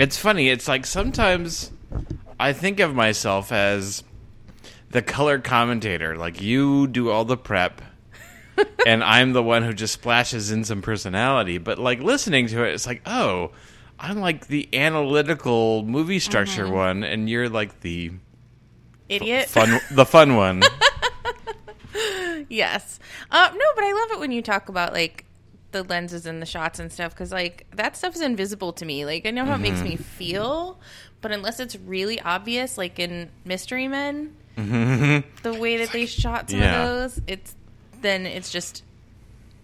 It's funny. It's like sometimes I think of myself as the color commentator. Like you do all the prep, and I'm the one who just splashes in some personality. But like listening to it, it's like, oh, I'm like the analytical movie structure Mm-hmm. one, and you're like the Idiot. fun, the fun one. Yes. Uh, no, but I love it when you talk about like the lenses and the shots and stuff because like that stuff is invisible to me. Like I know how it makes me mm-hmm. feel, but unless it's really obvious, like in Mystery Men, mm-hmm. the way that they shot some Yeah. of those, it's then it's just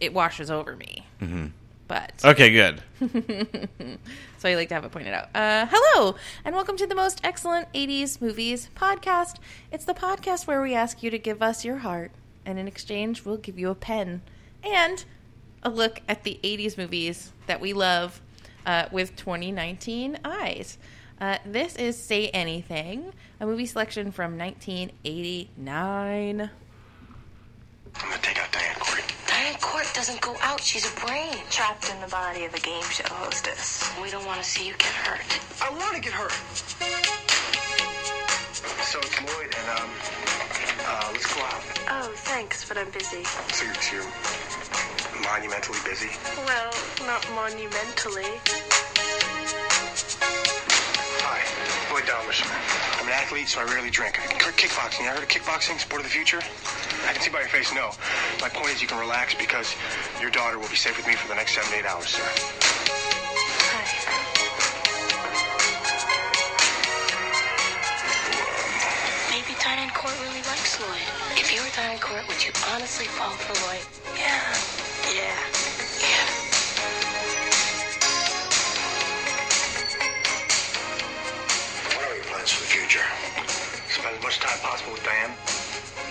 it washes over me. Mm-hmm. But Okay, good. so I like to have it pointed out. Uh, hello, and welcome to the most excellent 80s movies podcast. It's the podcast where we ask you to give us your heart, and in exchange, we'll give you a pen and a look at the 80s movies that we love uh, with 2019 eyes. Uh, this is Say Anything, a movie selection from 1989. I'm gonna take out Diane Court. Diane Court doesn't go out. She's a brain. trapped in the body of a game show hostess. We don't want to see you get hurt. I want to get hurt. So it's Lloyd, and um, uh, let's go out. Oh, thanks, but I'm busy. So you're, so you're monumentally busy. Well, not monumentally. Hi, Lloyd Dobler. I'm an athlete, so I rarely drink. Kick- Kickboxing. You ever heard of kickboxing? Sport of the future? I can see by your face, no. My point is, you can relax because your daughter will be safe with me for the next seven, eight hours, sir. Hi. Maybe Diane Court really likes Lloyd. If you were Diane Court, would you honestly fall for Lloyd? Yeah. Yeah. With Diane?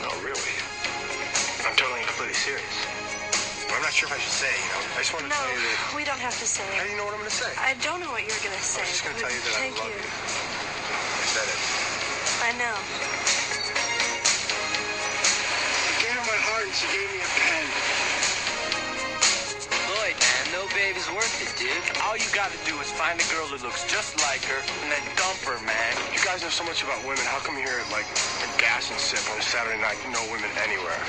No, really. I'm totally and completely serious. I'm not sure if I should say, you know. I just wanted to No, tell you that. we don't have to say How do you know what I'm going to say? I don't know what you're gonna say. I was just going to tell you that Thank I love you. you. I said it. I know. She gave me my heart and she gave me a pen. Lloyd, man, no babe is worth it, dude. All you gotta do is find a girl who looks just like her and then dump her, man. You guys know so much about women. How come you're here at like a gas and sip on a Saturday night? No women anywhere.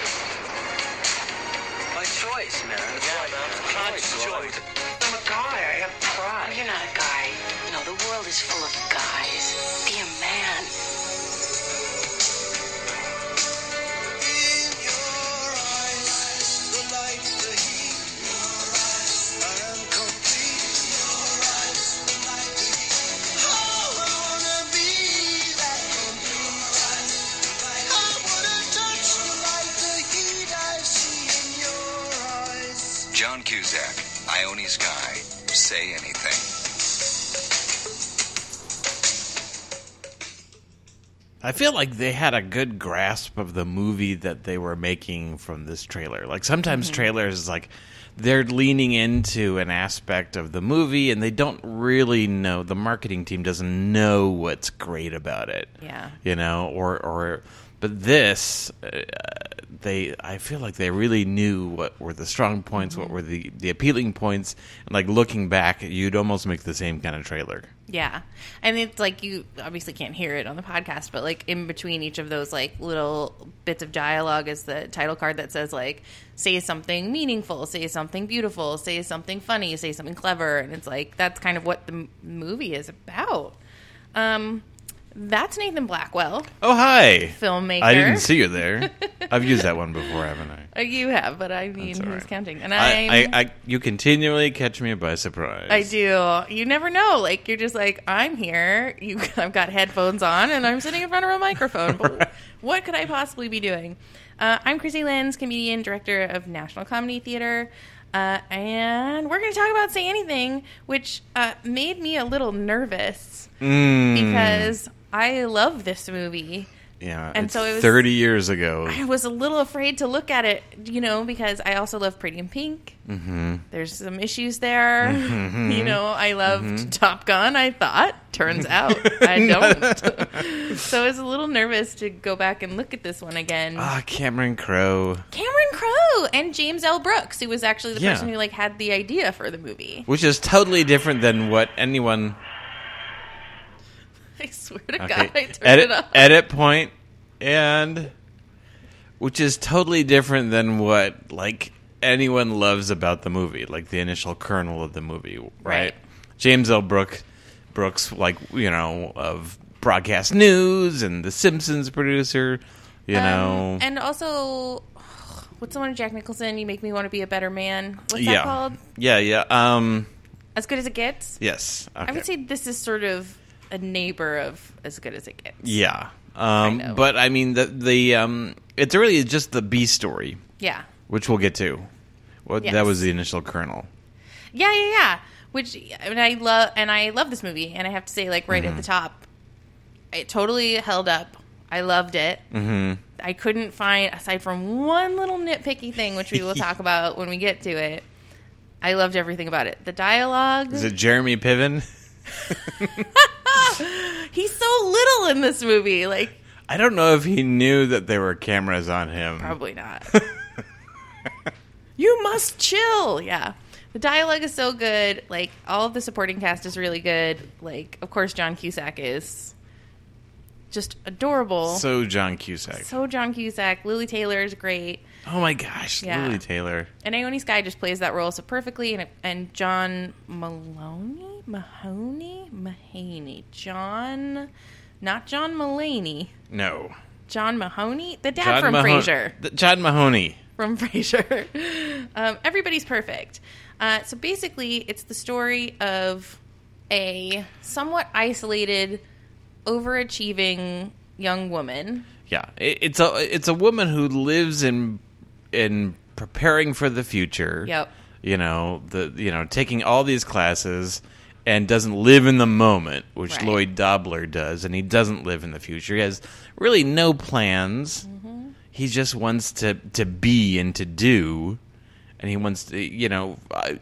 My choice, man. Yeah, man. Conscious choice. I'm a guy. I have pride. you're not a guy. No, the world is full of guys. Be a man. Say Anything. I feel like they had a good grasp of the movie that they were making from this trailer. Like sometimes trailers is like they're leaning into an aspect of the movie and they don't really know the marketing team doesn't know what's great about it. Yeah. You know, or or but this uh, they I feel like they really knew what were the strong points, what were the the appealing points, and like looking back, you'd almost make the same kind of trailer. Yeah. And it's like you obviously can't hear it on the podcast, but like in between each of those like little bits of dialogue is the title card that says like say something meaningful, say something beautiful, say something funny, say something clever, and it's like that's kind of what the m- movie is about. Um that's Nathan Blackwell, Oh hi, filmmaker. I didn't see you there. I've used that one before, haven't I? Uh, You have, but I mean, That's all who's right. counting? And I, I, I, you continually catch me by surprise. I do. You never know. Like you're just like I'm here. You, I've got headphones on, and I'm sitting in front of a microphone. But what could I possibly be doing? Uh, I'm Chrissy Lenz, comedian, director of National Comedy Theater, uh, and we're going to talk about Say Anything, which uh, made me a little nervous Mm, because I love this movie. yeah, and it's so it was- thirty years ago. I was a little afraid to look at it, you know, because I also love Pretty in Pink. Mm-hmm. There's some issues there. You know, I loved Top Gun, I thought. Turns out I don't. so I was a little nervous to go back and look at this one again. Ah, Cameron Crowe, Cameron Crowe and James L. Brooks, who was actually the Yeah. person who like had the idea for the movie. which is totally different than what anyone. I swear to Okay. God, I turned edit, it up. edit point, and which is totally different than what like anyone loves about the movie, like the initial kernel of the movie, right? Right. James L. Brook, Brooks, like you know, of broadcast news and The Simpsons producer, you know, Um, and also, what's the one Jack Nicholson? You make me want to be a better man. What's that yeah, called? yeah, yeah. Um, As good as it gets. yes, okay. I would say this is sort of a neighbor of as good as it gets. yeah. Um, of. but I mean the the um, it's really just the B story, Yeah. which we'll get to. Well, Yes. that was the initial kernel. Yeah, yeah, yeah. Which and I love and I love this movie and I have to say like right Mm-hmm. at the top it totally held up. I loved it. Mm-hmm. I couldn't find aside from one little nitpicky thing which we will talk about when we get to it. I loved everything about it. The dialogue. Is it Jeremy Piven? He's so little in this movie. Like I don't know if he knew that there were cameras on him. Probably not. you must chill. Yeah. The dialogue is so good. Like all of the supporting cast is really good. Like of course John Cusack is just adorable. So, So John Cusack. So John Cusack, Lili Taylor is great, oh my gosh, Yeah. Lili Taylor. and Naomi Skye just plays that role so perfectly. And and John Maloney, Mahoney, Mahaney, John, not John Mulaney, No, John Mahoney, the dad John from Mahon- Frasier. Th- John Mahoney. from Frasier. Um, everybody's perfect. Uh, so basically, it's the story of a somewhat isolated, overachieving young woman. Yeah, it, it's a it's a woman who lives in in preparing for the future. Yep. You know the you know taking all these classes and doesn't live in the moment, which Right. Lloyd Dobler does, and he doesn't live in the future. He has really no plans. Mm-hmm. He just wants to to be and to do, and he wants to you know. I,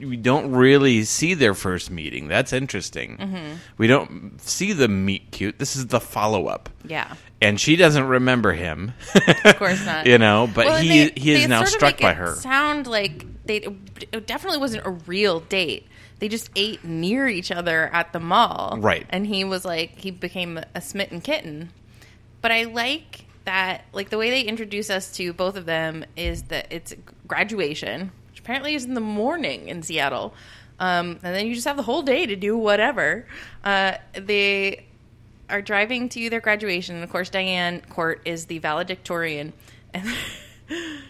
we don't really see their first meeting. That's interesting. Mm-hmm. We don't see the meet cute. This is the follow up Yeah, and she doesn't remember him. of course not. you know, but Well, he they- he is now sort of struck by it her. Sound like they it definitely wasn't a real date. They just ate near each other at the mall, Right. And he was like he became a smitten kitten. But I like that, like the way they introduce us to both of them is that it's graduation, which apparently is in the morning in Seattle. Um, and then you just have the whole day to do whatever. Uh, they are driving to their graduation. And of course, Diane Court is the valedictorian. And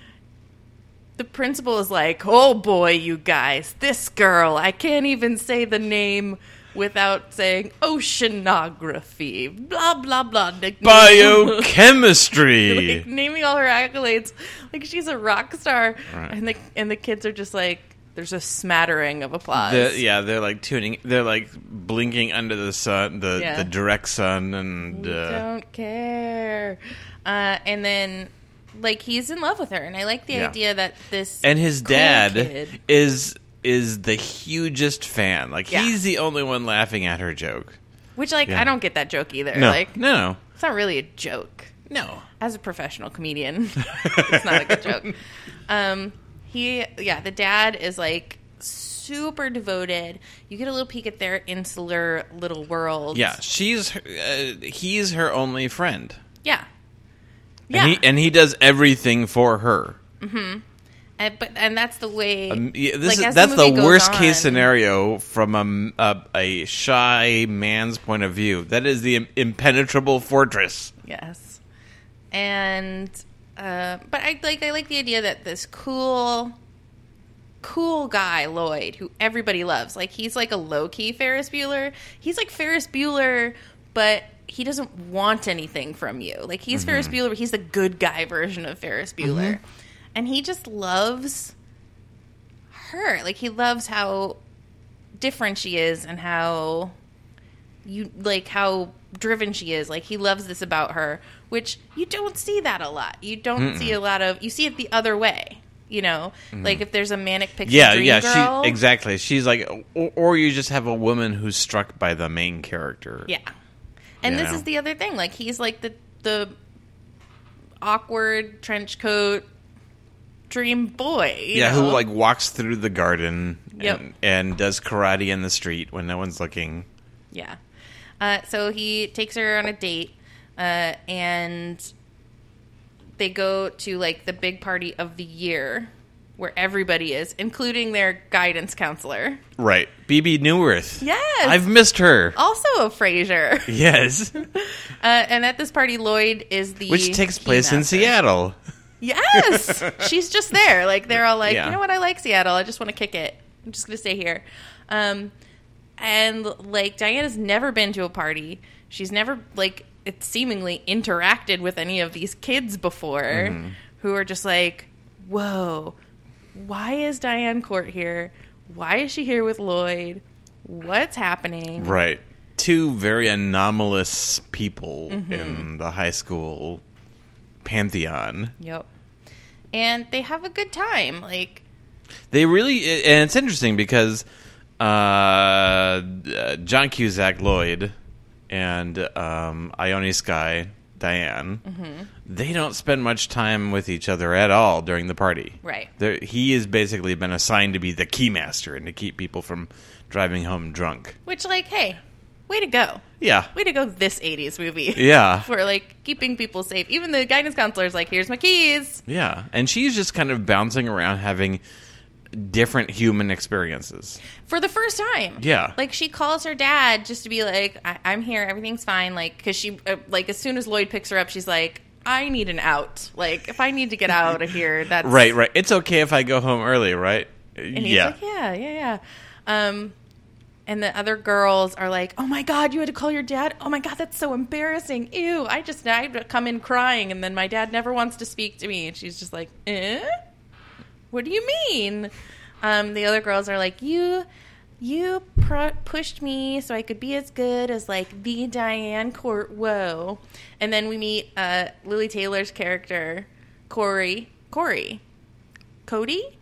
the principal is like, oh boy, you guys, this girl, I can't even say the name without saying oceanography, blah, blah, blah. Biochemistry. like, naming all her accolades like she's a rock star. Right. And, the, and the kids are just like, there's a smattering of applause. The- yeah, they're like tuning. They're like blinking under the sun, the Yeah. the direct sun, and uh, don't care. Uh, and then, like, he's in love with her, and I like the Yeah. idea that this and his cool dad kid- is is the hugest fan. Like Yeah. he's the only one laughing at her joke. which, like. I don't get that joke either. No, Like, no, no, it's not really a joke. no. As a professional comedian, it's not a good joke. Um, he, yeah, the dad is like super devoted. You get a little peek at their insular little world. Yeah, she's uh, he's her only friend. yeah, And yeah. he and he does everything for her. and, but and that's the way. Um, yeah, this like, is, that's the, goes worst case scenario from a a shy man's point of view. That is the impenetrable fortress. Yes, and uh, but I like I like the idea that this cool, cool guy Lloyd, who everybody loves, like he's like a low key Ferris Bueller. He's like Ferris Bueller, but he doesn't want anything from you. Like he's Ferris Bueller, but he's the good guy version of Ferris Bueller, and he just loves her. Like he loves how different she is and how you like how driven she is. Like he loves this about her, which you don't see that a lot. You don't see a lot of. You see it the other way. You know, like if there's a manic pixie Yeah, dream yeah, girl. she exactly. She's like, or, or you just have a woman who's struck by the main character. Yeah, and You this know? is the other thing. Like he's like the the awkward trench coat dream boy. you yeah, know? who like walks through the garden Yep. and, and does karate in the street when no one's looking. Yeah. Uh, so he takes her on a date, uh, and they go to like the big party of the year where everybody is, including their guidance counselor. Right. Bebe Neuwirth. Yes. I've missed her. Also a Frasier. Yes. Uh, and at this party, Lloyd is the Which takes place in. Seattle. Yes, she's just there. Like they're all like, Yeah. you know what? I like Seattle. I just want to kick it. I'm just gonna stay here. Um, and like Diana's never been to a party. She's never like it's seemingly interacted with any of these kids before, Mm-hmm. who are just like, whoa, why is Diane Court here? Why is she here with Lloyd? What's happening? Right. Two very anomalous people Mm-hmm. in the high school pantheon. Yep. And they have a good time. Like They really, and it's interesting because uh, uh, John Cusack, Lloyd, and um, Ione Skye, Diane, Mm-hmm. they don't spend much time with each other at all during the party. Right. They're, he has basically been assigned to be the keymaster and to keep people from driving home drunk. Which, like, hey, way to go. Yeah. Way to go, this 80s movie. Yeah. For, like, keeping people safe. Even the guidance counselor's like, here's my keys. Yeah. And she's just kind of bouncing around having different human experiences. For the first time. Yeah. Like, she calls her dad just to be like, I- I'm here, everything's fine. Like, because she, uh, like, as soon as Lloyd picks her up, she's like, I need an out. Like, if I need to get out of here, that's. Right, right. It's okay if I go home early, right? And he's yeah. like, yeah, yeah, yeah. Um, and the other girls are like, oh my God, you had to call your dad? Oh my God, that's so embarrassing. Ew, I just, I come in crying, and then my dad never wants to speak to me. And she's just like, eh? What do you mean? Um, the other girls are like, you, you pr- pushed me so I could be as good as like the Diane Court. Whoa! And then we meet uh, Lili Taylor's character, Corey. Corey, Cody,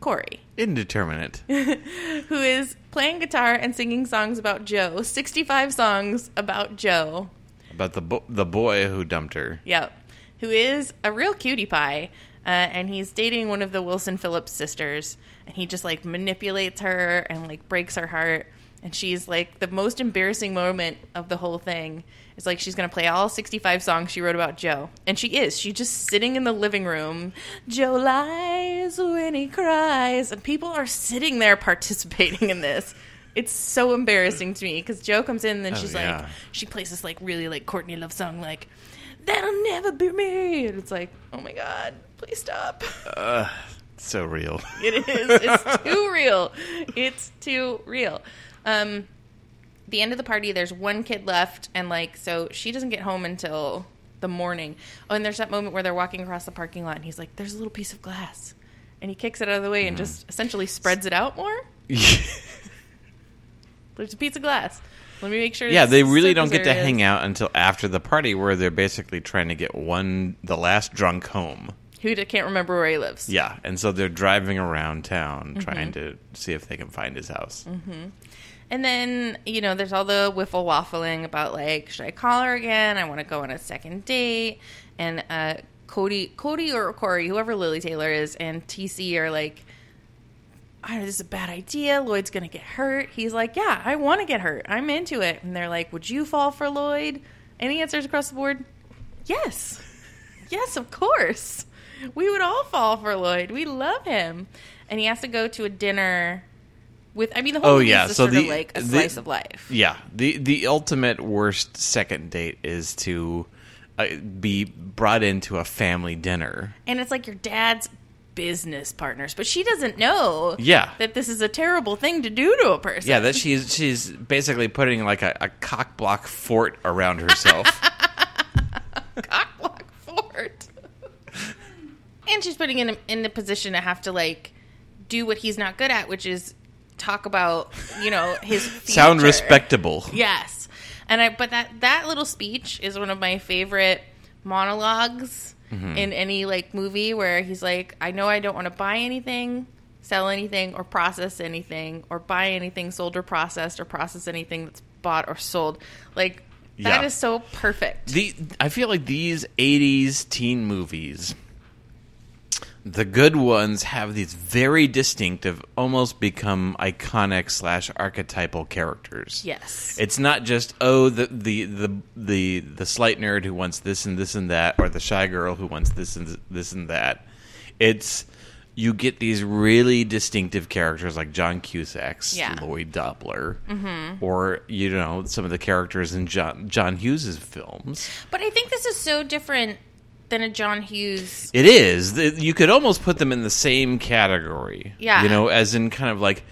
Corey Indeterminate. who is playing guitar and singing songs about Joe. 65 songs about Joe. About the bo- the boy who dumped her. Yep. Who is a real cutie pie. Uh, and he's dating one of the Wilson Phillips sisters. And he just like manipulates her and like breaks her heart. And she's like the most embarrassing moment of the whole thing is like she's going to play all 65 songs she wrote about Joe. And she is. She's just sitting in the living room. Joe lies when he cries. And people are sitting there participating in this. It's so embarrassing to me because Joe comes in and then Oh, she's yeah. like, she plays this like really like Courtney Love song like that'll never be me and it's like oh my god please stop. So real. it is. It's too real. It's too real. Um the end of the party there's one kid left and like so she doesn't get home until the morning. Oh and there's that moment where they're walking across the parking lot and he's like there's a little piece of glass. And he kicks it out of the way and just essentially spreads it out more. There's a piece of glass. Let me make sure yeah, they really don't get to hang out until after the party where they're basically trying to get one the last drunk home. Who can't remember where he lives Yeah, and so they're driving around town Mm-hmm. trying to see if they can find his house. And then, you know, there's all the wiffle waffling about like, should I call her again? I want to go on a second date. And uh, Cody, Cody or Corey, whoever Lili Taylor is, and TC are like, I know this is a bad idea. Lloyd's gonna get hurt. He's like, yeah, I want to get hurt. I'm into it. And they're like, would you fall for Lloyd? Any answers across the board? Yes, yes, of course. We would all fall for Lloyd. We love him, and he has to go to a dinner with. I mean, the whole Oh, movie yeah, is so sort the- of like a the- slice of life. Yeah, the the ultimate worst second date is to uh, be brought into a family dinner. and it's like your dad's business partners, but she doesn't know. Yeah. that this is a terrible thing to do to a person. Yeah, that she's she's basically putting like a, a cock block fort around herself. cockblock fort. And she's putting him in the position to have to like do what he's not good at, which is talk about you know his Sound respectable. Yes, and I but that that little speech is one of my favorite monologues Mm-hmm. in any like movie where he's like, I know I don't want to buy anything, sell anything, or process anything, or buy anything sold or processed, or process anything that's bought or sold. Like that Yeah. is so perfect. The I feel like these '80s teen movies, the good ones have these very distinctive, almost become iconic slash archetypal characters. Yes. It's not just oh the the the the the slight nerd who wants this and this and that, or the shy girl who wants this and this and that. It's you get these really distinctive characters like John Cusack's Yeah. Lloyd Dobler, mm-hmm. or you know some of the characters in John John Hughes's films. But I think this is so different than a John Hughes. It is. You could almost put them in the same category. Yeah. You know, as in kind of like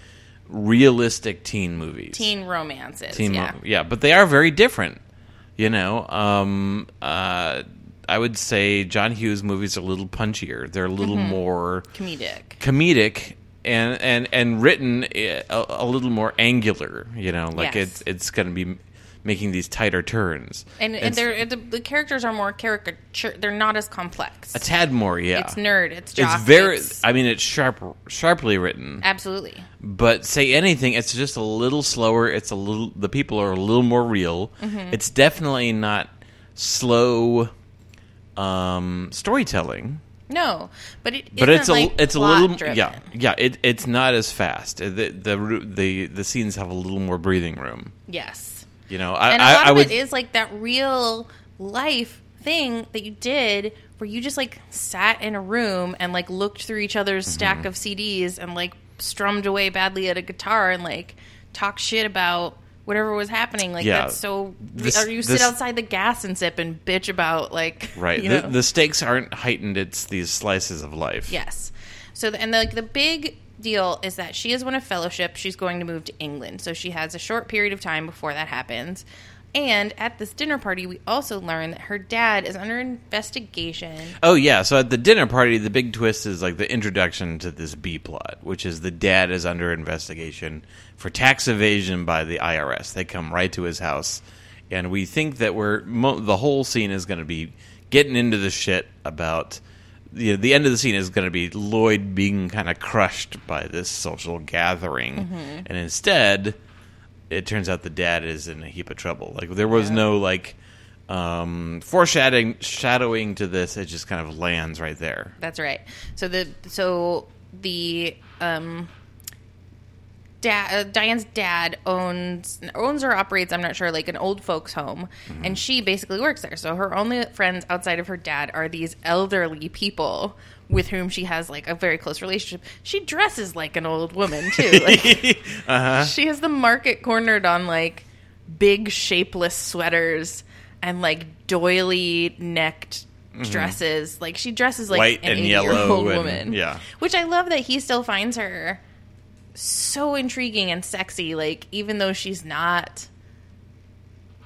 realistic teen movies. Teen romances. Teen yeah. mo- yeah, but they are very different. You know, um, uh, I would say John Hughes movies are a little punchier. They're a little Mm-hmm. more Comedic. comedic and and and written eh, a, a little more angular. You know, like Yes. it's it's going to be making these tighter turns And, and they're, the, the characters are more caricature. They're not as complex. a tad more. Yeah, It's nerd. It's jock. It's very. it's- I mean, it's sharp, sharply written. absolutely. But say anything, it's just a little slower. It's a little. The people are a little more real. Mm-hmm. It's definitely not slow um, storytelling. No, but it. But it's a like, it's a little driven. yeah yeah it, it's not as fast the, the the the scenes have a little more breathing room Yes, you know I and a I, lot I of would it is like that real life thing that you did where you just like sat in a room and like looked through each other's Mm-hmm. stack of CDs and like strummed away badly at a guitar and like talk shit about whatever was happening. Like Yeah. that's so. This- or you sit this- outside the gas and sip and bitch about like right You the, know? the stakes aren't heightened it's these slices of life Yes. So, the, and the, like the big deal is that she is won a fellowship. She's going to move to England, so she has a short period of time before that happens. And at this dinner party, we also learn that her dad is under investigation. Oh yeah, so at the dinner party, the big twist is like the introduction to this B plot, which is the dad is under investigation for tax evasion by the IRS. They come right to his house, and we think that we're mo- the whole scene is going to be getting into the shit about. You know, the end of the scene is going to be Lloyd being kind of crushed by this social gathering, and instead, it turns out the dad is in a heap of trouble. Like there was no like um, foreshadowing shadowing to this. It just kind of lands right there. That's right. So the so the um, dad, uh, Diane's dad owns owns or operates. I'm not sure, like an old folks home, mm-hmm. and she basically works there. So her only friends outside of her dad are these elderly people with whom she has like a very close relationship. She dresses like an old woman too. Like, uh-huh. She has the market cornered on like big shapeless sweaters and like doily necked mm-hmm. dresses. Like she dresses like White an and 80-year-old yellow and- woman. yeah. Which I love that he still finds her so intriguing and sexy. Like even though she's not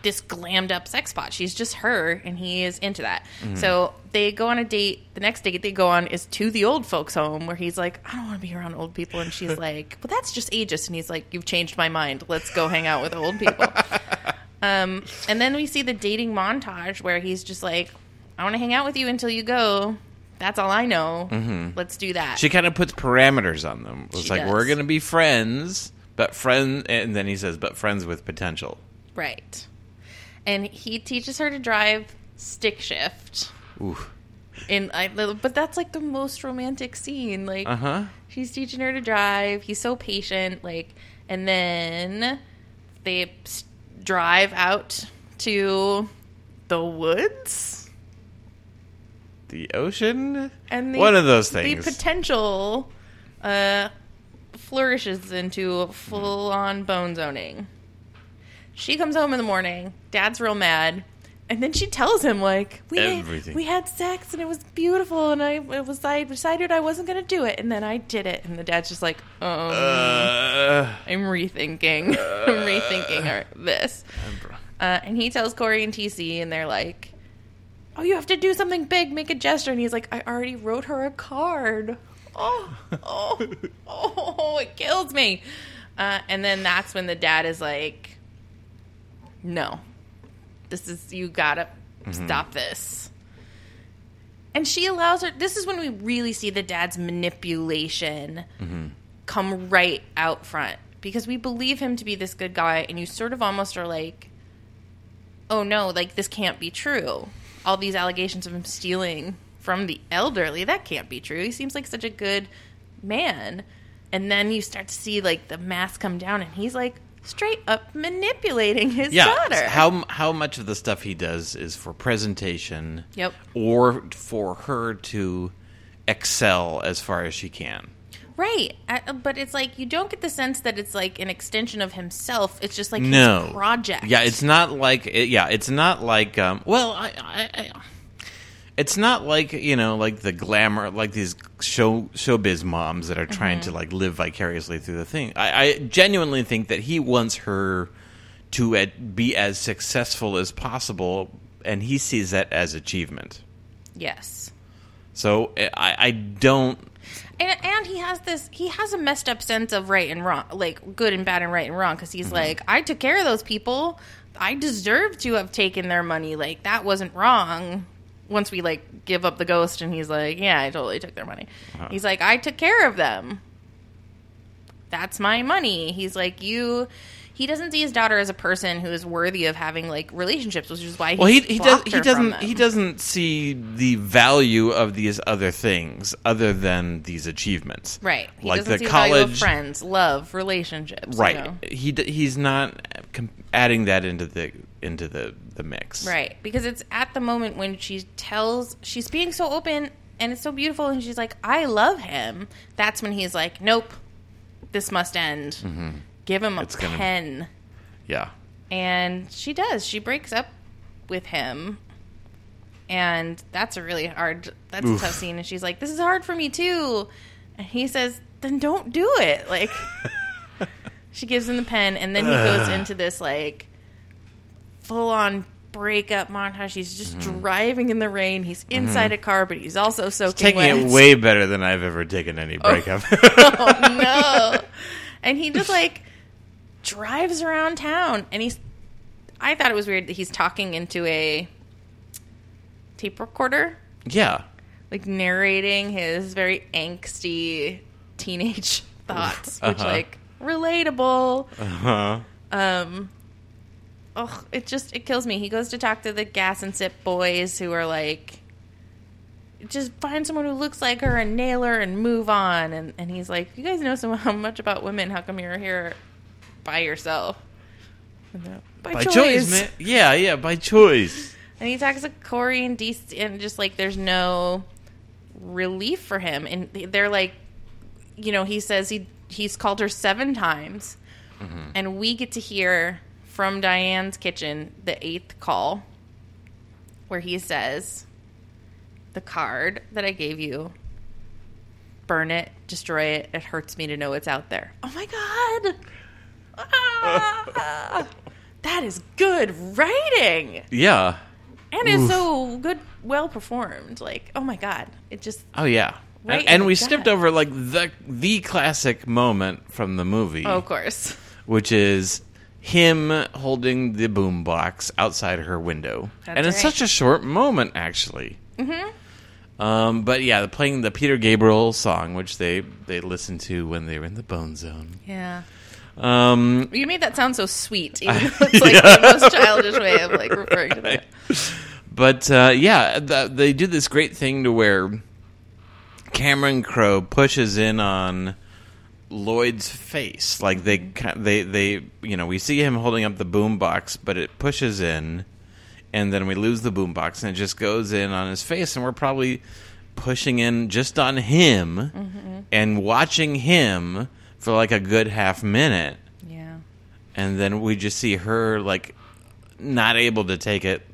this glammed up sex pot, she's just her, and he is into that. Mm-hmm. So they go on a date. The next date they go on is to the old folks' home, where he's like, "I don't want to be around old people," and she's like, "Well, that's just ageist," and he's like, "You've changed my mind. Let's go hang out with old people." um, and then we see the dating montage where he's just like, "I want to hang out with you until you go." That's all I know. Let's do that. Mm-hmm. She kind of puts parameters on them. It's She like does. we're going to be friends, but friend, and then he says, but friends with potential. Right. And he teaches her to drive stick shift. Ooh, In I, but that's like the most romantic scene. Like uh huh. she's teaching her to drive. He's so patient. Like, and then they s- drive out to the woods, The ocean. and the, One of those things. The potential uh, flourishes into full on bone zoning. She comes home in the morning. Dad's real mad. And then she tells him like we Everything. we had sex and it was beautiful and I it was I decided I wasn't gonna do it and then I did it and the dad's just like um Uh, I'm rethinking I'm rethinking our, this uh, and he tells Corey and TC and they're like oh you have to do something big make a gesture. And he's like I already wrote her a card. Oh oh oh it kills me. Uh, and then that's when the dad is like no this is you gotta stop this. And she allows her this is when we really see the dad's manipulation come right out front. Because we believe him to be this good guy and you sort of almost are like oh no like this can't be true all these allegations of him stealing from the elderly. That can't be true. He seems like such a good man. And then you start to see like the mask come down, and he's like straight up manipulating his yeah. daughter. How how much of the stuff he does is for presentation, Yep. or for her to excel as far as she can. Right, uh, but it's like you don't get the sense that it's like an extension of himself. It's just like no his project. Yeah, it's not like it, yeah, it's not like um. Well, I, I, I, it's not like you know, like the glamour, like these show showbiz moms that are trying Mm-hmm. to like live vicariously through the thing. I, I genuinely think that he wants her to at, be as successful as possible, and he sees that as achievement. yes. So I, I don't. And, and he has this he has a messed up sense of right and wrong like good and bad and right and wrong because he's mm-hmm. like i took care of those people. I deserve to have taken their money. Like that wasn't wrong. Once we like give up the ghost and he's like yeah i totally took their money. Uh-huh. He's like i took care of them. That's my money. He's like you he doesn't see his daughter as a person who is worthy of having like relationships which is why Well, he he does he doesn't he doesn't see the value of these other things other than these achievements. right he like the see the value of college friends love relationships you right know? he he's not adding that into the into the the mix Right, because it's at the moment when she tells she's being so open and it's so beautiful, and she's like, "I love him." That's when he's like, "Nope, this must end. Mm-hmm. Give him a Mm-hmm. It's gonna- pen." yeah And she does. She breaks up with him, and that's a really hard. That's Oof. a tough scene. And she's like, "This is hard for me too," and he says, "Then don't do it." Like, she gives him the pen, and then he goes into this like full on breakup montage. He's just driving in the rain. He's inside a car, but he's also soaking taking wet. it way better than I've ever taken any breakup oh no! And he just like drives around town, and he's. I thought it was weird that he's talking into a tape recorder, yeah like narrating his very angsty teenage thoughts, which Uh-huh. like relatable. uh-huh. Um, oh, it just it kills me. He goes to talk to the gas and sip boys who are like, just find someone who looks like her and nail her and move on. And and he's like, you guys know so much about women. How come you're here by yourself? By, by choice. choice man yeah yeah by choice And he talks to Corey and Dee, and just like there's no relief for him. And they're like, you know, he says he he's called her seven times, mm-hmm. and we get to hear from Diane's kitchen the eighth call, where he says, "The card that I gave you." Burn it, destroy it. It hurts me to know it's out there. Oh my god! Ah! that is good writing yeah and it's so good well performed like oh my god it just oh yeah Right and, and we gut. skipped over like the the classic moment from the movie oh of course which is him holding the boombox outside her window, That's and it's right. such a short moment, actually. Mm-hmm. Um, but yeah, playing the Peter Gabriel song, which they they listened to when they were in the Bone Zone. yeah Um, you made that sound so sweet even though it's like the most childish way of like referring to that. But uh, yeah, the, they do this great thing to where Cameron Crowe pushes in on Lloyd's face. Like they they they you know we see him holding up the boombox, but it pushes in, and then we lose the boombox, and it just goes in on his face, and we're probably pushing in just on him and watching him for like a good half minute, yeah and then we just see her like not able to take it,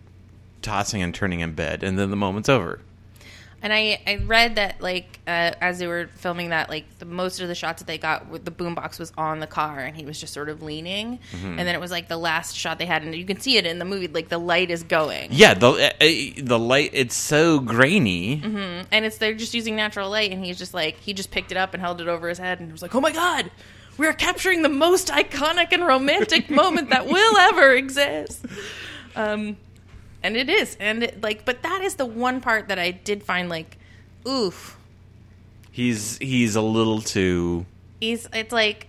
tossing and turning in bed, and then the moment's over. And I, I read that like uh, as they were filming that like the most of the shots that they got with the boombox was on the car and he was just sort of leaning. And then it was like the last shot they had. And you can see it in the movie like the light is going. Yeah, the uh, the light it's so grainy. and it's they're just using natural light and he's just like he just picked it up and held it over his head and was like oh my god we're capturing the most iconic and romantic moment that will ever exist. Um and it is and it, like but that is the one part that i did find like oof He's he's a little too he's it's like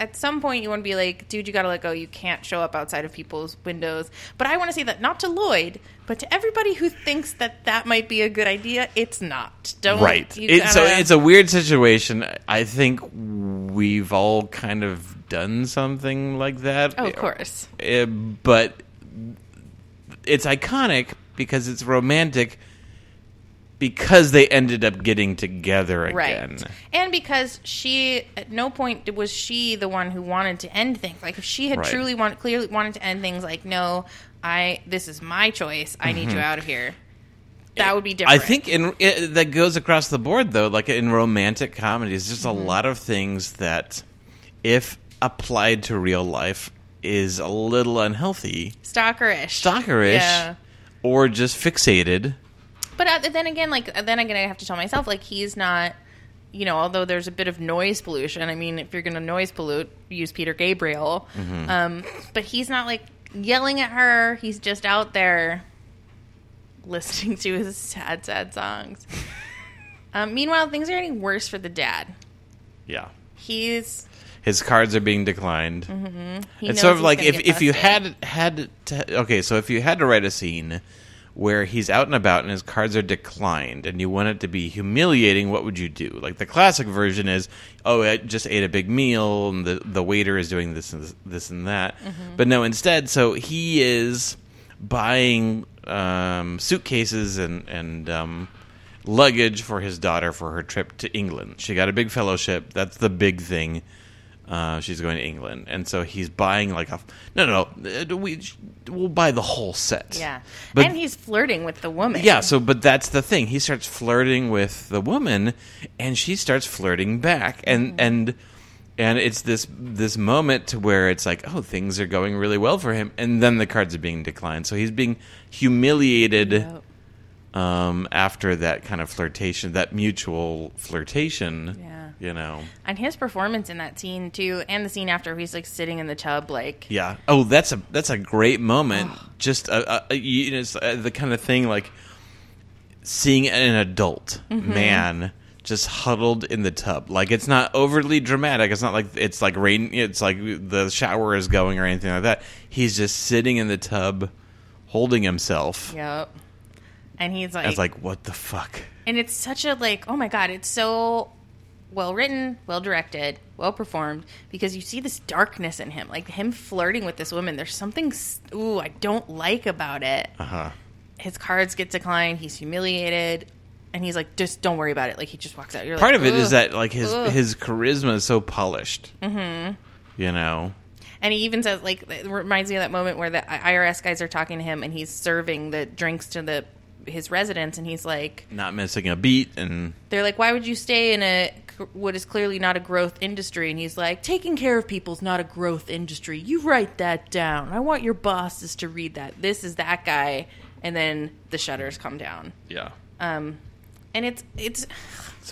at some point you want to be like, dude, you got to let go. You can't show up outside of people's windows. But I want to say that not to Lloyd, but to everybody who thinks that that might be a good idea. It's not. Don't right. It, so gotta- it's a weird situation. I think we've all kind of done something like that. oh, of course. Uh, but it's iconic because it's romantic because they ended up getting together again. Right. And because she, at no point was she the one who wanted to end things. Like, if she had Right. truly wanted, clearly wanted to end things, like, no, I, this is my choice. I need you out of here. That would be Mm-hmm. I think in it, that goes across the board though. Like in romantic comedies, there's Mm-hmm. a lot of things that, if applied to real life, is a little unhealthy, stalkerish. stalkerish, Yeah. or just fixated. But uh, then again, like then again, I have to tell myself like he's not. You know, although there's a bit of noise pollution. I mean, if you're going to noise pollute, use Peter Gabriel. Mm-hmm. Um, but he's not like yelling at her. He's just out there listening to his sad, sad songs. um, meanwhile, things are getting worse for the dad. Yeah. He's His cards are being declined. Mm-hmm. It's sort of like if, if you had had to, okay, so if you had to write a scene where he's out and about and his cards are declined and you want it to be humiliating, what would you do? Like the classic version is, oh, I just ate a big meal and the the waiter is doing this and this, this and that. Mm-hmm. But no, instead, so he is buying um, suitcases and and um, luggage for his daughter for her trip to England. She got a big fellowship. That's the big thing. Uh, she's going to England, and so he's buying like a no, no, no. uh, We we'll buy the whole set. yeah, but and he's flirting with the woman. yeah. So, but that's the thing. He starts flirting with the woman, and she starts flirting back, and Mm-hmm. and and it's this this moment to where it's like, oh, things are going really well for him, and then the cards are being declined. So he's being humiliated um, after that kind of flirtation, that mutual flirtation. Yeah. You know. and his performance in that scene too, and the scene after he's like sitting in the tub, like Yeah. Oh, that's a that's a great moment. Just a, a, a, you know, it's, uh, the kind of thing like seeing an adult Mm-hmm. man just huddled in the tub. Like it's not overly dramatic. It's not like it's like rain. It's like the shower is going or anything like that. He's just sitting in the tub, holding himself. Yep. And he's like, I was like, what the fuck? and it's such a like, oh my god, it's so well written, well directed, well performed because you see this darkness in him, like him flirting with this woman. There's something ooh I don't like about it. Uh huh. His cards get declined. He's humiliated, and he's like, just don't worry about it. Like he just walks out. You're Part like, of it is that like his Ugh. his charisma is so polished. Mm-hmm. You know. And he even says, like, it reminds me of that moment where the IRS guys are talking to him, and he's serving the drinks to the his residents, and he's like, Not missing a beat and they're like, why would you stay in a what is clearly not a growth industry? And he's like, taking care of people is not a growth industry. You write that down. I want your bosses to read that. This is that guy, and then the shutters come down. yeah. Um, and it's it's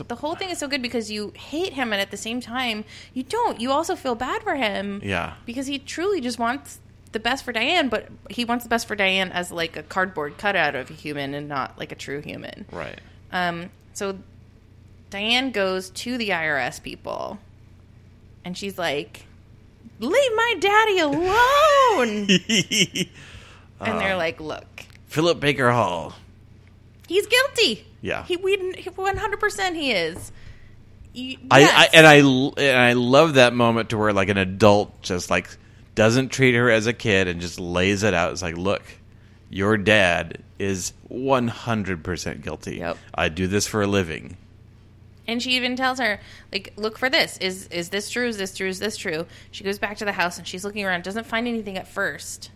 the whole thing is so good because you hate him, and at the same time, you don't. You also feel bad for him. Yeah. because he truly just wants the best for Diane, but he wants the best for Diane as like a cardboard cutout of a human and not like a true human. Right. Um, so Diane goes to the IRS people, and she's like, "Leave my daddy alone." and they're um, like, "Look, Philip Baker Hall. he's guilty. Yeah. he we one hundred percent he is." You- I, yes. I and I and I love that moment to where like an adult just like doesn't treat her as a kid and just lays it out. It's like, look, your dad is one hundred percent guilty. Yep. I do this for a living. And she even tells her, like, look for this. Is is this true? Is this true? Is this true? She goes back to the house and she's looking around, doesn't find anything at first.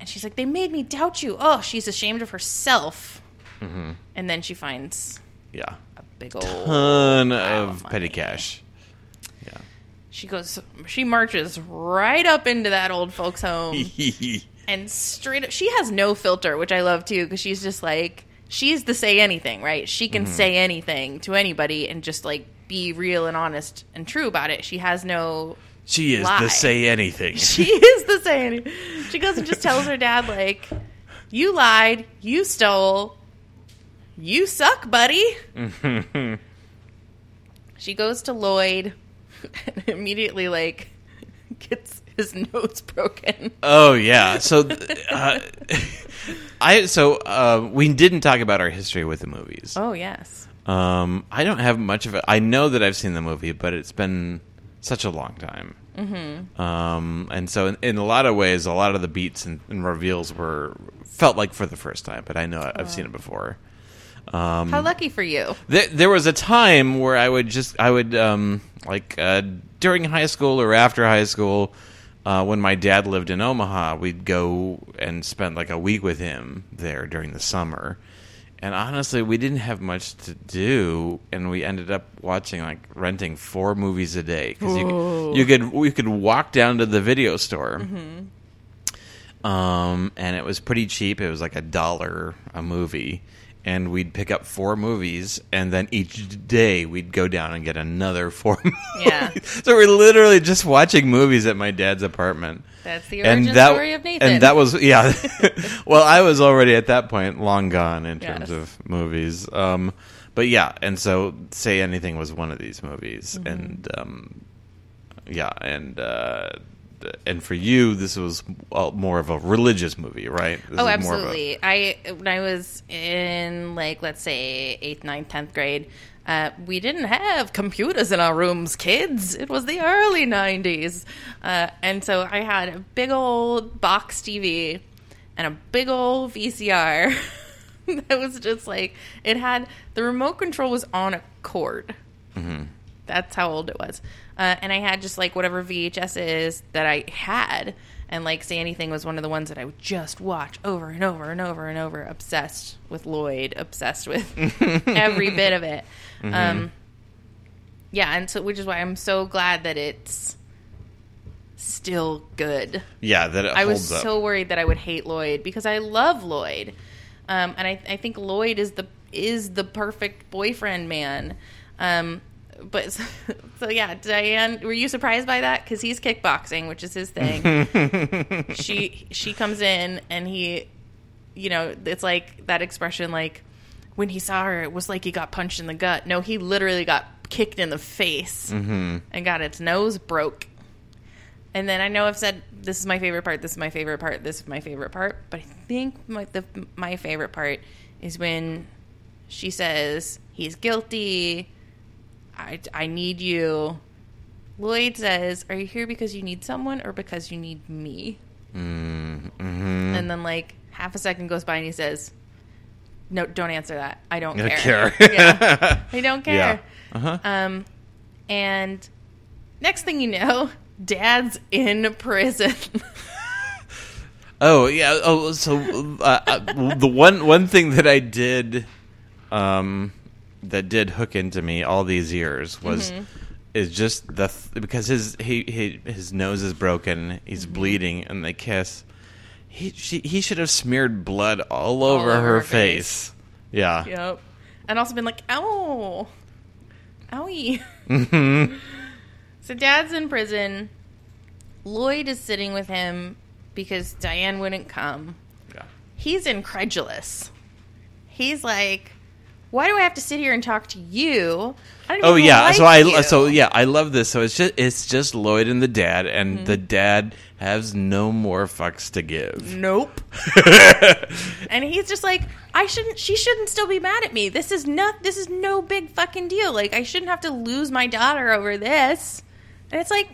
And she's like, they made me doubt you. Oh, she's ashamed of herself. Mm-hmm. And then she finds Yeah, a big old ton of money. petty cash. Yeah. She goes, she marches right up into that old folks' home and straight up. She has no filter, which I love too, because she's just like, she's the say anything, right? She Mm-hmm. can say anything to anybody and just like be real and honest and true about it. She has no she is Lie. the say anything. she is the same. She goes and just tells her dad, like, you lied, you stole, you suck, buddy. she goes to Lloyd. and immediately like gets his nose broken. Oh yeah. So, uh, I so uh, we didn't talk about our history with the movies. Oh yes. Um, I don't have much of it. I know that I've seen the movie, but it's been such a long time. Mm-hmm. Um, and so, in, in a lot of ways, a lot of the beats and, and reveals were felt like for the first time. But I know I've seen it before. Um, How lucky for you. There, there was a time where I would just I would um, like uh, during high school or after high school uh, when my dad lived in Omaha, we'd go and spend like a week with him there during the summer. And honestly, we didn't have much to do, and we ended up watching like renting four movies a day. Because you, you could we could walk down to the video store, um, and it was pretty cheap. It was like a dollar a movie, and we'd pick up four movies, and then each day we'd go down and get another four. Yeah. so we're literally just watching movies at my dad's apartment. That's the origin And that, story of Nathan. and that was yeah. well, I was already at that point long gone in terms Yes. of movies. Um, but yeah, and so say anything was one of these movies, Mm-hmm. and um, yeah, and uh, and for you, this was uh, more of a religious movie, right? This Oh, of a- absolutely. I when I was in like let's say eighth, ninth, tenth grade, uh, we didn't have computers in our rooms, kids. It was the early '90s, uh, and so I had a big old box TV and a big old VCR. that was just like it had the remote control was on a cord. That's how old it was. Uh, and I had just like whatever VHSs that I had. And like Say Anything was one of the ones that I would just watch over and over and over and over. Obsessed with Lloyd, obsessed with every bit of it. Um, yeah, and so which is why I'm so glad that it's still good. yeah, that it I was up. so worried that I would hate Lloyd because I love Lloyd, um, and I, I think Lloyd is the is the perfect boyfriend man. Um, but so, so yeah, Diane, were you surprised by that? Because he's kickboxing, which is his thing. she she comes in and he, you know, it's like that expression like when he saw her, it was like he got punched in the gut. No, he literally got kicked in the face mm-hmm. and got its nose broke. And then I know I've said this is my favorite part, this is my favorite part, this is my favorite part, but I think my the, my favorite part is when she says he's guilty. I I need you. Lloyd says, "Are you here because you need someone or because you need me?" Mm-hmm. And then like half a second goes by and he says, "No, don't answer that. I don't I care. care. yeah, I don't care." Yeah. Uh-huh. Um, and next thing you know, Dad's in prison. Oh yeah. Oh, so uh, uh, the one one thing that I did, um, that did hook into me all these years was mm-hmm. is just the th- because his he, he his nose is broken, he's mm-hmm. bleeding, and they kiss. He she, he should have smeared blood all over over her her face. Yeah. Yep. And also been like, ow. Owie. Mm-hmm. so dad's in prison. Lloyd is sitting with him because Diane wouldn't come. Yeah. He's incredulous. He's like, why do I have to sit here and talk to you? I don't Oh yeah, like so I you." so yeah, I love this. So it's just it's just Lloyd and the dad, and Mm-hmm. the dad has no more fucks to give. Nope. and he's just like, I shouldn't. She shouldn't still be mad at me. This is not. This is no big fucking deal. Like I shouldn't have to lose my daughter over this. And it's like,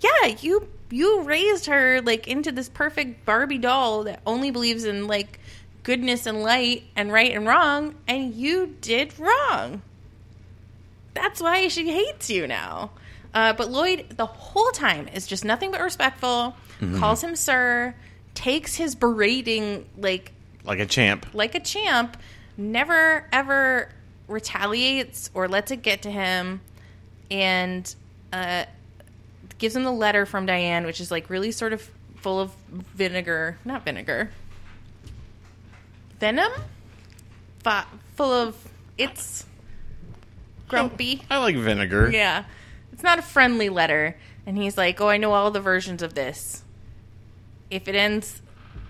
yeah, you you raised her like into this perfect Barbie doll that only believes in like goodness and light and right and wrong, and you did wrong. That's why she hates you now. Uh, but Lloyd, the whole time, is just nothing but respectful. Calls him sir, takes his berating like Like a champ. like a champ. Never ever retaliates or lets it get to him, and uh, gives him the letter from Diane, which is like really sort of full of vinegar, not vinegar, venom, full of it's grumpy. I like vinegar. Yeah. It's not a friendly letter. And he's like, Oh, I know all the versions of this. If it ends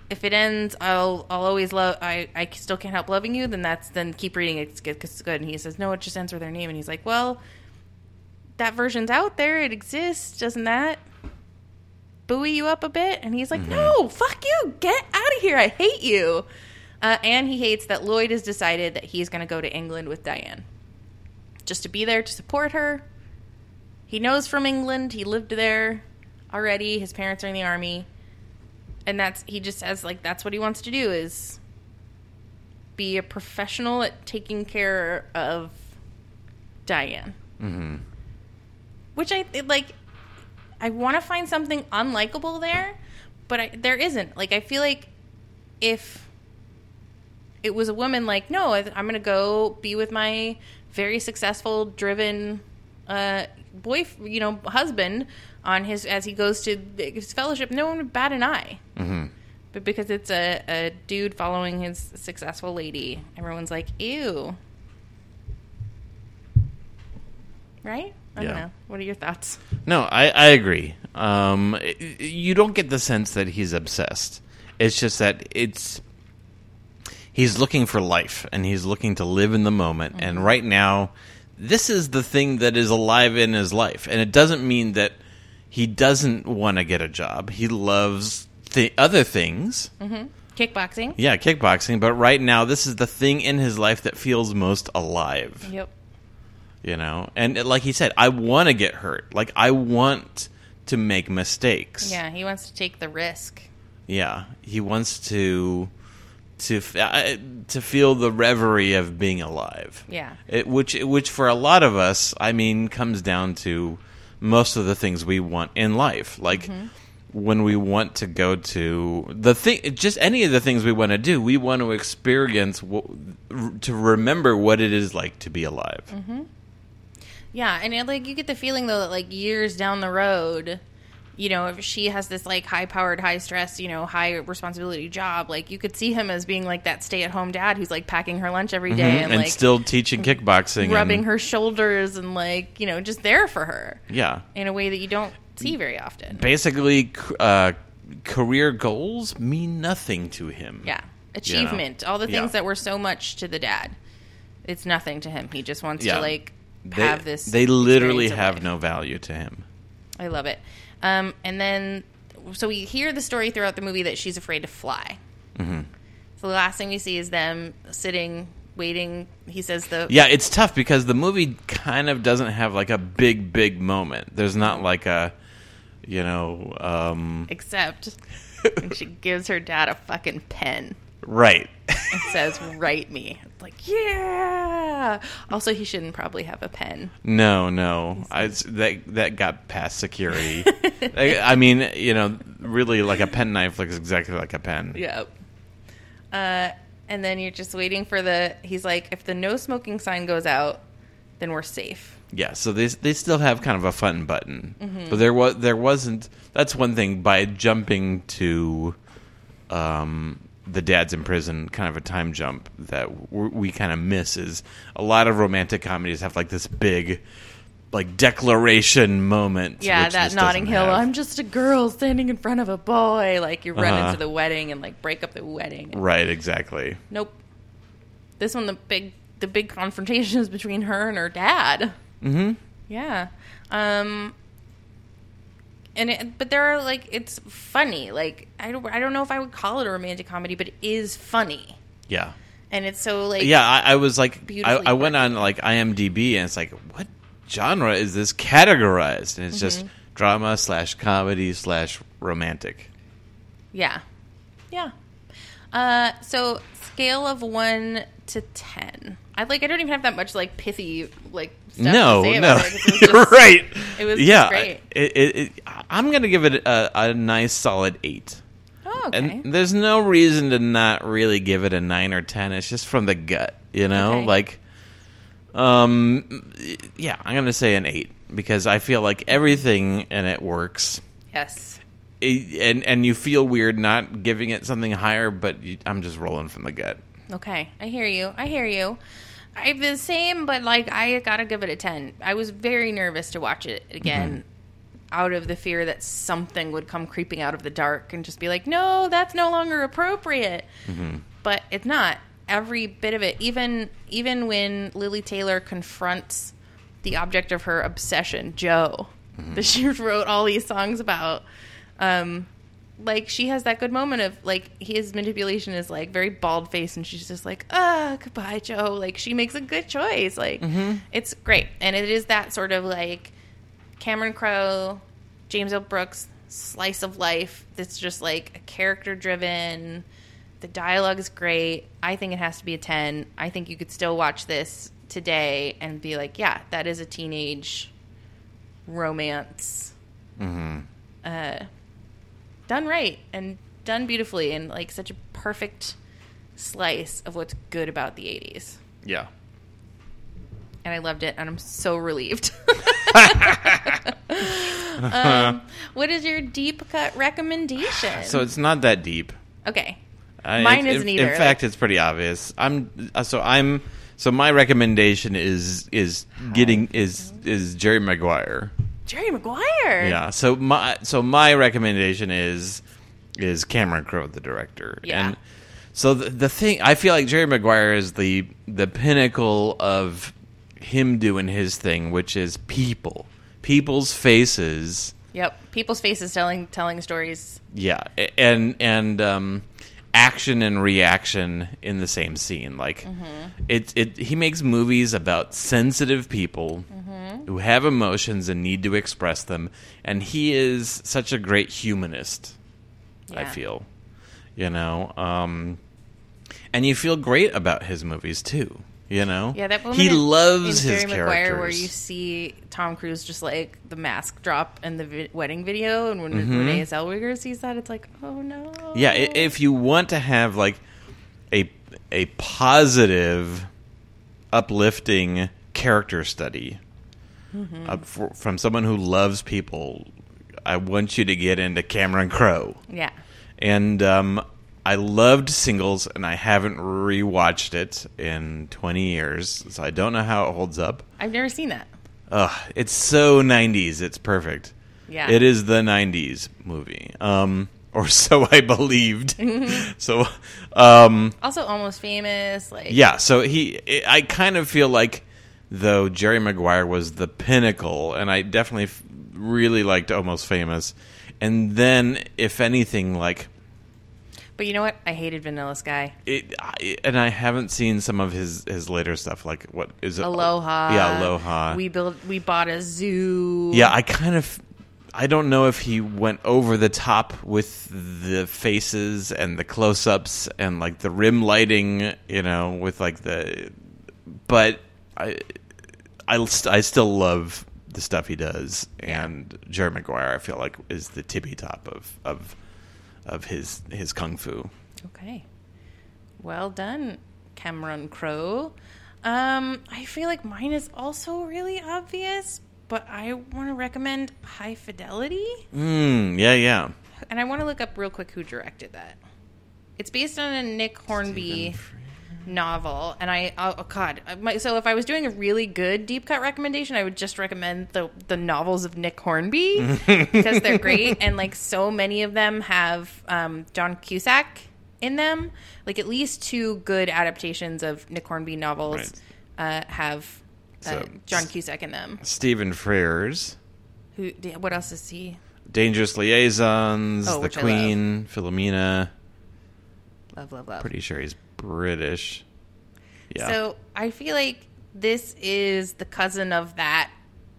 if it ends, I'll I'll always love I, I still can't help loving you, then that's then keep reading it, it's good, it's good. And he says, No, it just ends with their name and he's like, Well that version's out there. It exists. Doesn't that buoy you up a bit? And he's like, mm-hmm. no, fuck you. Get out of here. I hate you. Uh, and he hates that Lloyd has decided that he's going to go to England with Diane just to be there to support her. He knows from England. He lived there already. His parents are in the army. And that's he just says like that's what he wants to do is be a professional at taking care of Diane. Mm-hmm. Which I like. I want to find something unlikable there, but I, there isn't. Like I feel like if it was a woman like, no, I'm going to go be with my very successful, driven uh, boy, you know, husband on his as he goes to his fellowship. No one would bat an eye. Mm-hmm. But because it's a, a dude following his successful lady, everyone's like, ew. Right? I don't Yeah. know. What are your thoughts? No, I, I agree. Um, you don't get the sense that he's obsessed. It's just that it's he's looking for life and he's looking to live in the moment. And right now, this is the thing that is alive in his life. And it doesn't mean that he doesn't want to get a job. He loves the other things. Kickboxing. Yeah, kickboxing. But right now, this is the thing in his life that feels most alive Yep. you know and uh, like he said i want to get hurt like i want to make mistakes Yeah, he wants to take the risk. yeah he wants to to uh, to feel the reverie of being alive. Yeah. it, which which for a lot of us i mean comes down to most of the things we want in life. Like when we want to go to the thing just any of the things we want to do we want to experience to remember what it is like to be alive. Yeah, and it, like you get the feeling though that like years down the road, you know, if she has this like high powered, high stress, you know, high responsibility job, like you could see him as being like that stay at home dad who's like packing her lunch every day and, and like still teaching kickboxing rubbing and, her shoulders and like you know just there for her yeah in a way that you don't see very often. basically uh, career goals mean nothing to him Yeah, achievement, all the things Yeah. that were so much to the dad, it's nothing to him. He just wants Yeah. to like they, have this. they literally have life. no value to him I love it. Um, and then, so we hear the story throughout the movie that she's afraid to fly. Mm-hmm. So the last thing we see is them sitting, waiting. He says the yeah it's tough because the movie kind of doesn't have like a big big moment there's not like a you know um except she gives her dad a fucking pen right and says, "Write me." It's like, yeah. Also, he shouldn't probably have a pen. no no I, that that got past security I, I mean you know really like a pen knife looks exactly like a pen Yep. Uh, and then you're just waiting for the. He's like, if the no smoking sign goes out, then we're safe. Yeah, so they they still have kind of a fun button, Mm-hmm. but there was there wasn't. That's one thing by jumping to, um, the dad's in prison, kind of a time jump that we we kind of miss is a lot of romantic comedies have like this big, like declaration moment. Yeah, that Notting Hill. have. I'm just a girl standing in front of a boy. Like you run Uh-huh. into the wedding and like break up the wedding. right, exactly. Nope. This one, the big, the big confrontation is between her and her dad. Mm-hmm. Yeah. Um. And it, but there are like it's funny. Like I don't I don't know if I would call it a romantic comedy, but it is funny. Yeah, And it's so like yeah. I, I was like, I, I went on like IMDb, and it's like, what genre is this categorized? And it's just Mm-hmm. drama slash comedy slash romantic. Yeah. Yeah. Uh, so scale of one to ten. I like. I don't even have that much like pithy like no, no, about it. 'cause it was you're right. it was yeah. great. It, it, it, I'm gonna give it a, a nice solid eight. Oh, okay. And there's no reason to not really give it a nine or ten. It's just from the gut, you know. Okay. Like, um, yeah, I'm gonna say an eight because I feel like everything in it works. yes. And and you feel weird not giving it something higher, but you, I'm just rolling from the gut. Okay. I hear you. I hear you. I'm the same, but like I gotta give it a ten. I was very nervous to watch it again. Mm-hmm. Out of the fear that something would come creeping out of the dark and just be like, no, that's no longer appropriate. Mm-hmm. But it's not. Every bit of it, even even when Lili Taylor confronts the object of her obsession, Joe, mm-hmm. that she wrote all these songs about. Um, like she has that good moment of like his manipulation is like very bald face, and she's just like, ah, goodbye, Joe. Like she makes a good choice. Like it's great, and it is that sort of like Cameron Crowe, James L. Brooks slice of life that's just like a character driven. The dialogue is great. I think it has to be a 10. I think you could still watch this today and be like, yeah, that is a teenage romance. Uh, done right and done beautifully and like such a perfect slice of what's good about the 80s. Yeah. And I loved it and I'm so relieved. um, what is your deep cut recommendation? So it's not that deep. okay. I- Mine in- isn't either, In fact, like- it's pretty obvious. I'm uh, so I'm so my recommendation is is getting is is Jerry Maguire. Jerry Maguire. Yeah. So my so my recommendation is is Cameron Crowe, the director. Yeah. And so the, the thing I feel like Jerry Maguire is the the pinnacle of him doing his thing, which is people, people's faces. Yep. People's faces telling telling stories. Yeah, and and um, action and reaction in the same scene. Like it, it. He makes movies about sensitive people who have emotions and need to express them, and he is such a great humanist. I feel, you know, um, and you feel great about his movies too. You know, Yeah, that moment he in- loves in his Jerry characters. Where you see Tom Cruise just like the mask drop in the vi- wedding video, and when Renee Zellweger sees that, it's like, oh no. Mm-hmm. Yeah, if you want to have like a a positive, uplifting character study uh, for, from someone who loves people, I want you to get into Cameron Crowe. Yeah. And um, I loved Singles, and I haven't rewatched it in twenty years, so I don't know how it holds up. I've never seen that. Ugh, it's so '90s. It's perfect. Yeah. It is the '90s movie, um, or so I believed. so, um, Also, almost famous. Like yeah. So he, I kind of feel like though Jerry Maguire was the pinnacle, and I definitely f- really liked Almost Famous. And then, if anything, like But you know what? I hated Vanilla Sky. it, I, and I haven't seen some of his his later stuff. Like what is it? Aloha. Yeah, Aloha. We built. We bought a zoo. Yeah, I kind of I don't know if he went over the top with the faces and the close-ups and like the rim lighting, you know, with like the but I I, I still love the stuff he does and Jerry Maguire I feel like is the tippy top of of of his his kung fu. Okay. Well done, Cameron Crowe. Um, I feel like mine is also really obvious, but I want to recommend High Fidelity. Mm, yeah, yeah. And I want to look up real quick who directed that. It's based on a Nick Hornby novel, and I oh, oh god, my, so if I was doing a really good deep cut recommendation, I would just recommend the the novels of Nick Hornby because they're great, and like so many of them have um, John Cusack in them. Like at least two good adaptations of Nick Hornby novels uh, have uh, So- John Cusack in them. Stephen Frears, Who? What else is he? Dangerous Liaisons, Oh, The Queen, Philomena. Love, love, love. Pretty sure he's British. Yeah. So I feel like this is the cousin of that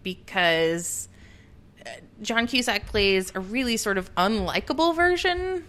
because uh, John Cusack plays a really sort of unlikable version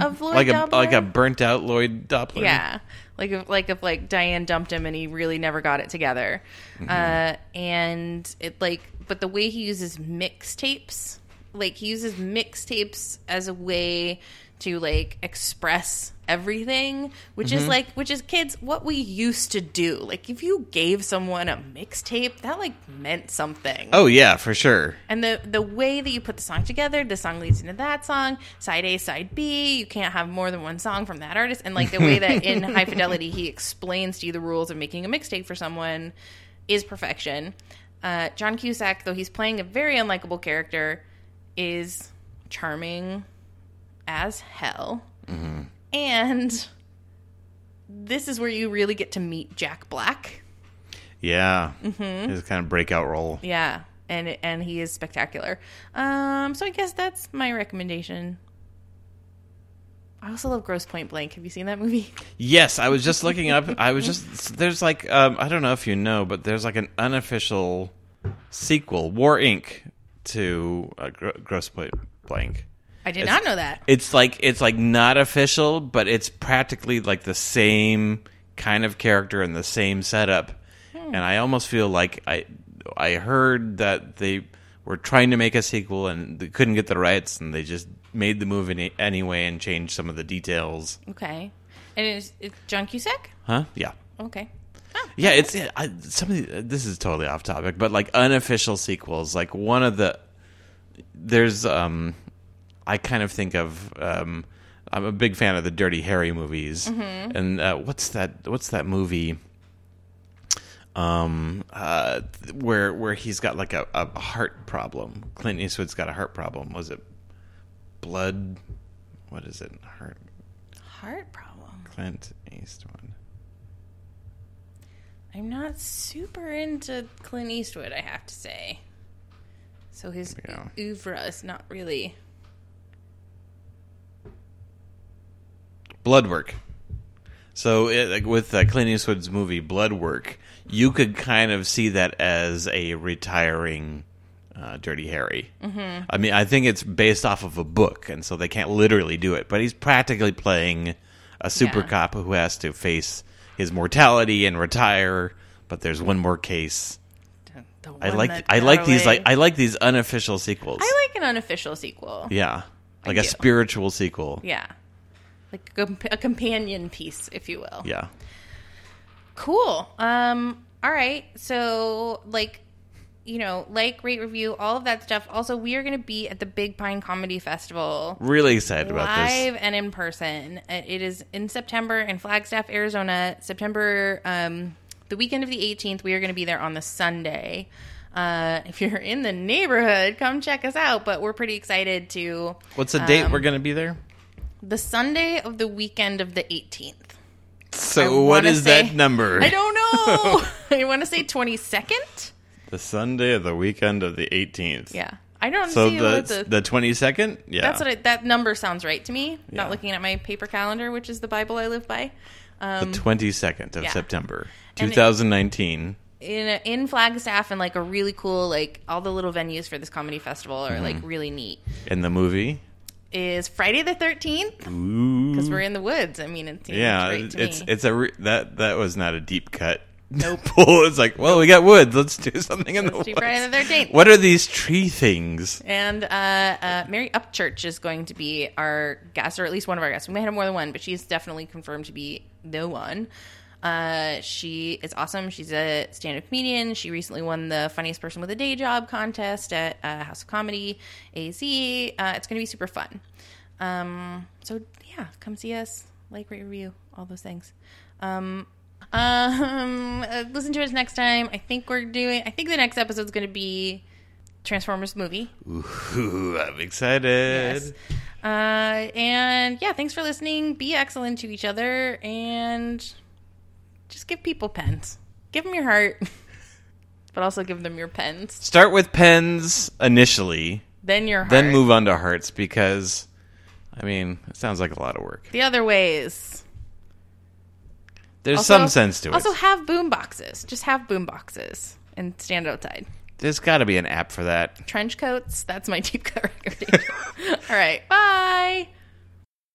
of Lloyd like a like a burnt out Lloyd Dobler. yeah, like if like if like Diane dumped him and he really never got it together, uh, and it like but the way he uses mixtapes, like he uses mixtapes as a way to like express everything, which is like which is kids what we used to do. Like if you gave someone a mixtape, that like meant something. Oh yeah, for sure. And the the way that you put the song together, the song leads into that song, side A, side B. You can't have more than one song from that artist. And like the way that in High Fidelity he explains to you the rules of making a mixtape for someone is perfection. Uh, John Cusack, though he's playing a very unlikable character, is charming as hell. And this is where you really get to meet Jack Black. Yeah, his kind of breakout role. Yeah, and and he is spectacular. Um, so I guess that's my recommendation. I also love Grosse Pointe Blank. Have you seen that movie? Yes, I was just looking up. I was just there's like um, I don't know if you know, but there's like an unofficial sequel, War Inc. to uh, Gr- Grosse Pointe Blank. I did It's- not know that. It's like it's like not official, but it's practically like the same kind of character and the same setup. And I almost feel like I I heard that they were trying to make a sequel and they couldn't get the rights, and they just made the movie anyway and changed some of the details. Okay, and it's it's John Cusack. Huh? Yeah. Okay. Oh, Yeah, it's I, some of the, this is totally off topic, but like unofficial sequels, like one of the there's um I kind of think of um I'm a big fan of the Dirty Harry movies, and uh, what's that? What's that movie? Um, uh, where where he's got like a, a heart problem. Clint Eastwood's got a heart problem. Was it Blood? What is it? Heart. Heart problem. Clint Eastwood. I'm not super into Clint Eastwood, I have to say. So his oeuvre is not really. Blood work. So it, like with uh, Clint Eastwood's movie Blood Work, you could kind of see that as a retiring uh, Dirty Harry. Mm-hmm. I mean, I think it's based off of a book, and so they can't literally do it, but he's practically playing a super Yeah. cop who has to face his mortality and retire. But there's one more case. I like I like these like I like these unofficial sequels. I like an unofficial sequel. yeah, like I a do. spiritual sequel. Yeah. Like a, comp- a companion piece, if you will. Yeah. Cool. Um. All right. So, like, you know, like, rate, review, all of that stuff. Also, we are going to be at the Big Pine Comedy Festival Really excited about this. live and in person. It is in September in Flagstaff, Arizona. September, um, the weekend of the 18th. We are going to be there on the Sunday. Uh, if you're in the neighborhood, come check us out. But we're pretty excited to What's the date Um, we're going to be there? The Sunday of the weekend of the 18th. So I what say- that number? I don't know. I want to say 22nd. The Sunday of the weekend of the 18th. Yeah, I don't So see the what the. the 22nd? Yeah. that's what I, that number sounds right to me. Yeah. Not looking at my paper calendar, which is the Bible I live by. Um, the 22nd of yeah. September, And it- 2019. in a, in Flagstaff and like a really cool like all the little venues for this comedy festival are Mm-hmm. like really neat. In the movie? Is Friday the thirteenth because we're in the woods. I mean, it Yeah, it's me. it's a re- that that was not a deep cut. Nope. Pull. It's like, well, we got woods. Let's do something in the Let's do woods. Friday the 13th. What are these tree things? And uh, uh, Mary Upchurch is going to be our guest, or at least one of our guests. We may have more than one, but she's definitely confirmed to be the one. Uh, she is awesome. She's a stand-up comedian. She recently won the Funniest Person with a Day Job contest at uh, House of Comedy AZ. Uh, it's going to be super fun. Um, so yeah, come see us, like, rate, review, all those things. Um, um, listen to us next time. I think we're doing. I think the next episode is going to be Transformers movie. Ooh, I'm excited. Yes. Uh, and yeah, thanks for listening. Be excellent to each other and just give people pens. Give them your heart, but also give them your pens. Start with pens initially, Then your heart. then move on to hearts because, I mean, it sounds like a lot of work. the other ways. There's Also- some sense to it. Also, have boom boxes. Just have boom boxes and stand outside. There's got to be an app for that. Trench coats. That's my deep cut recommendation. All right. Bye.